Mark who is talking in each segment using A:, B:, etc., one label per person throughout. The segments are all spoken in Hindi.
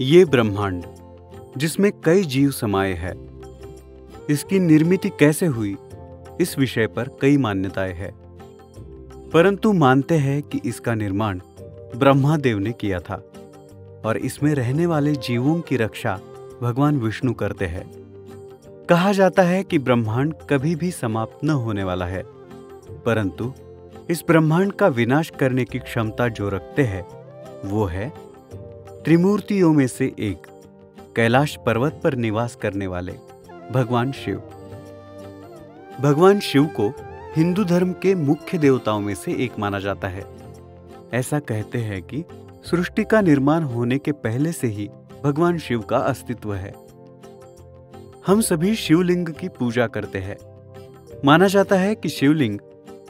A: ये ब्रह्मांड, जिसमें कई जीव समाये है, इसकी निर्मित कैसे हुई, इस विषय पर कई मान्यताएँ हैं। परंतु मानते हैं कि इसका निर्माण ब्रह्मा देव ने किया था, और इसमें रहने वाले जीवों की रक्षा भगवान विष्णु करते हैं। कहा जाता है कि ब्रह्मांड कभी भी समाप्त न होने वाला है, परंतु इस ब्रह्मांड का विनाश करने की क्षमता जो रखते हैं, वो है त्रिमूर्तियों में से एक, कैलाश पर्वत पर निवास करने वाले भगवान शिव। भगवान शिव को हिंदू धर्म के मुख्य देवताओं में से एक माना जाता है। ऐसा कहते हैं कि सृष्टि का निर्माण होने के पहले से ही भगवान शिव का अस्तित्व है। हम सभी शिवलिंग की पूजा करते हैं। माना जाता है कि शिवलिंग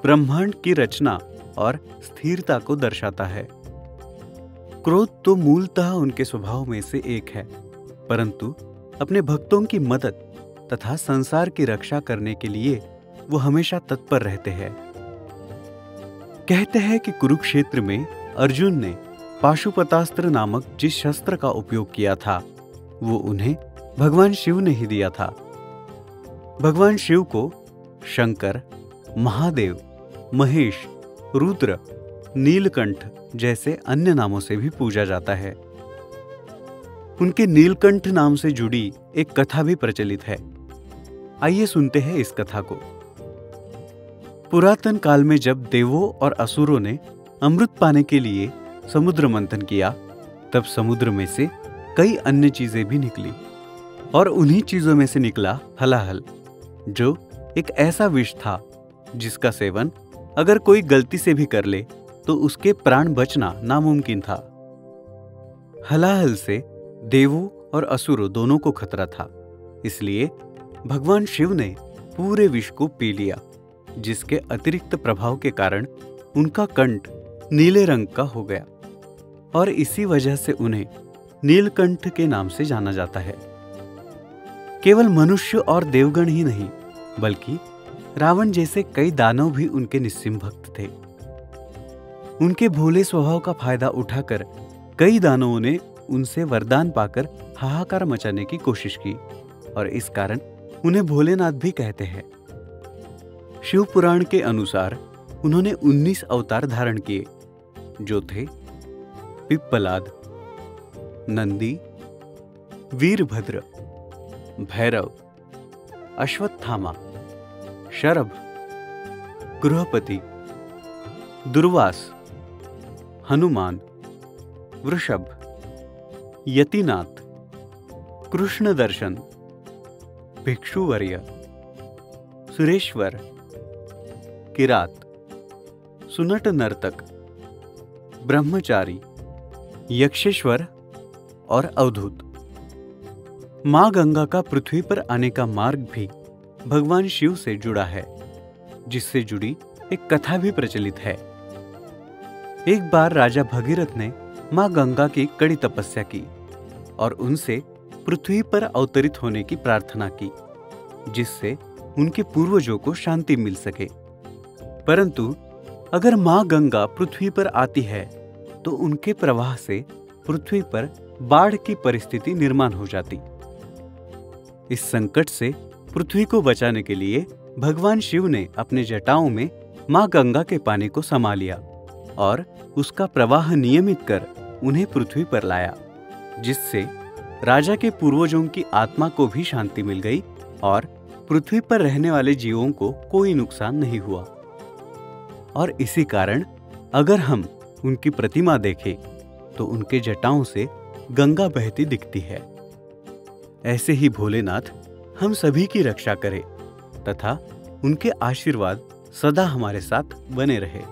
A: ब्रह्मांड की रचना और स्थिरता को दर्शाता है। क्रोध तो मूलतः उनके स्वभाव में से एक है, परंतु अपने भक्तों की मदद तथा संसार की रक्षा करने के लिए वो हमेशा तत्पर रहते हैं। कहते हैं कि कुरुक्षेत्र में अर्जुन ने पाशुपतास्त्र नामक जिस शस्त्र का उपयोग किया था, वो उन्हें भगवान शिव ने ही दिया था। भगवान शिव को शंकर, महादेव, महेश, रुद्र नीलकंठ जैसे अन्य नामों से भी पूजा जाता है। उनके नीलकंठ नाम से जुड़ी एक कथा भी प्रचलित है। आइए सुनते हैं इस कथा को। पुरातन काल में जब देवों और असुरों ने अमृत पाने के लिए समुद्र मंथन किया, तब समुद्र में से कई अन्य चीज़ें भी निकली और उन्हीं चीज़ों में से निकला हलाहल, जो एक ऐसा विष था जिसका सेवन अगर कोई गलती से भी कर ले तो उसके प्राण बचना नामुमकिन था। हलाहल से देवों और असुरों दोनों को खतरा था, इसलिए भगवान शिव ने पूरे विष को पी लिया, जिसके अतिरिक्त प्रभाव के कारण उनका कंठ नीले रंग का हो गया, और इसी वजह से उन्हें नीलकंठ के नाम से जाना जाता है। केवल मनुष्य और देवगण ही नहीं, बल्कि रावण जैसे कई दानव भी उनके निस्सिम भक्त थे। उनके भोले स्वभाव का फ़ायदा उठाकर कई दानवों ने उनसे वरदान पाकर हाहाकार मचाने की कोशिश की और इस कारण उन्हें भोलेनाथ भी कहते हैं। शिव पुराण के अनुसार उन्होंने 19 अवतार धारण किए, जो थे पिप्पलाद, नंदी, वीरभद्र, भैरव, अश्वत्थामा, शरभ, गृहपति, दुर्वास हनुमान, वृषभ, यतिनाथ कृष्ण दर्शन भिक्षुवर्य, सुरेश्वर, किरात, सुनट नर्तक, ब्रह्मचारी, यक्षेश्वर और अवधूत। माँ गंगा का पृथ्वी पर आने का मार्ग भी भगवान शिव से जुड़ा है, जिससे जुड़ी एक कथा भी प्रचलित है। एक बार राजा भगीरथ ने माँ गंगा की कड़ी तपस्या की और उनसे पृथ्वी पर अवतरित होने की प्रार्थना की, जिससे उनके पूर्वजों को शांति मिल सके। परंतु अगर माँ गंगा पृथ्वी पर आती है तो उनके प्रवाह से पृथ्वी पर बाढ़ की परिस्थिति निर्माण हो जाती। इस संकट से पृथ्वी को बचाने के लिए भगवान शिव ने अपने जटाओं में माँ गंगा के पानी को समा लिया। और उसका प्रवाह नियमित कर उन्हें पृथ्वी पर लाया, जिससे राजा के पूर्वजों की आत्मा को भी शांति मिल गई और पृथ्वी पर रहने वाले जीवों को कोई नुकसान नहीं हुआ। और इसी कारण अगर हम उनकी प्रतिमा देखें तो उनके जटाओं से गंगा बहती दिखती है। ऐसे ही भोलेनाथ हम सभी की रक्षा करे तथा उनके आशीर्वाद सदा हमारे साथ बने रहे।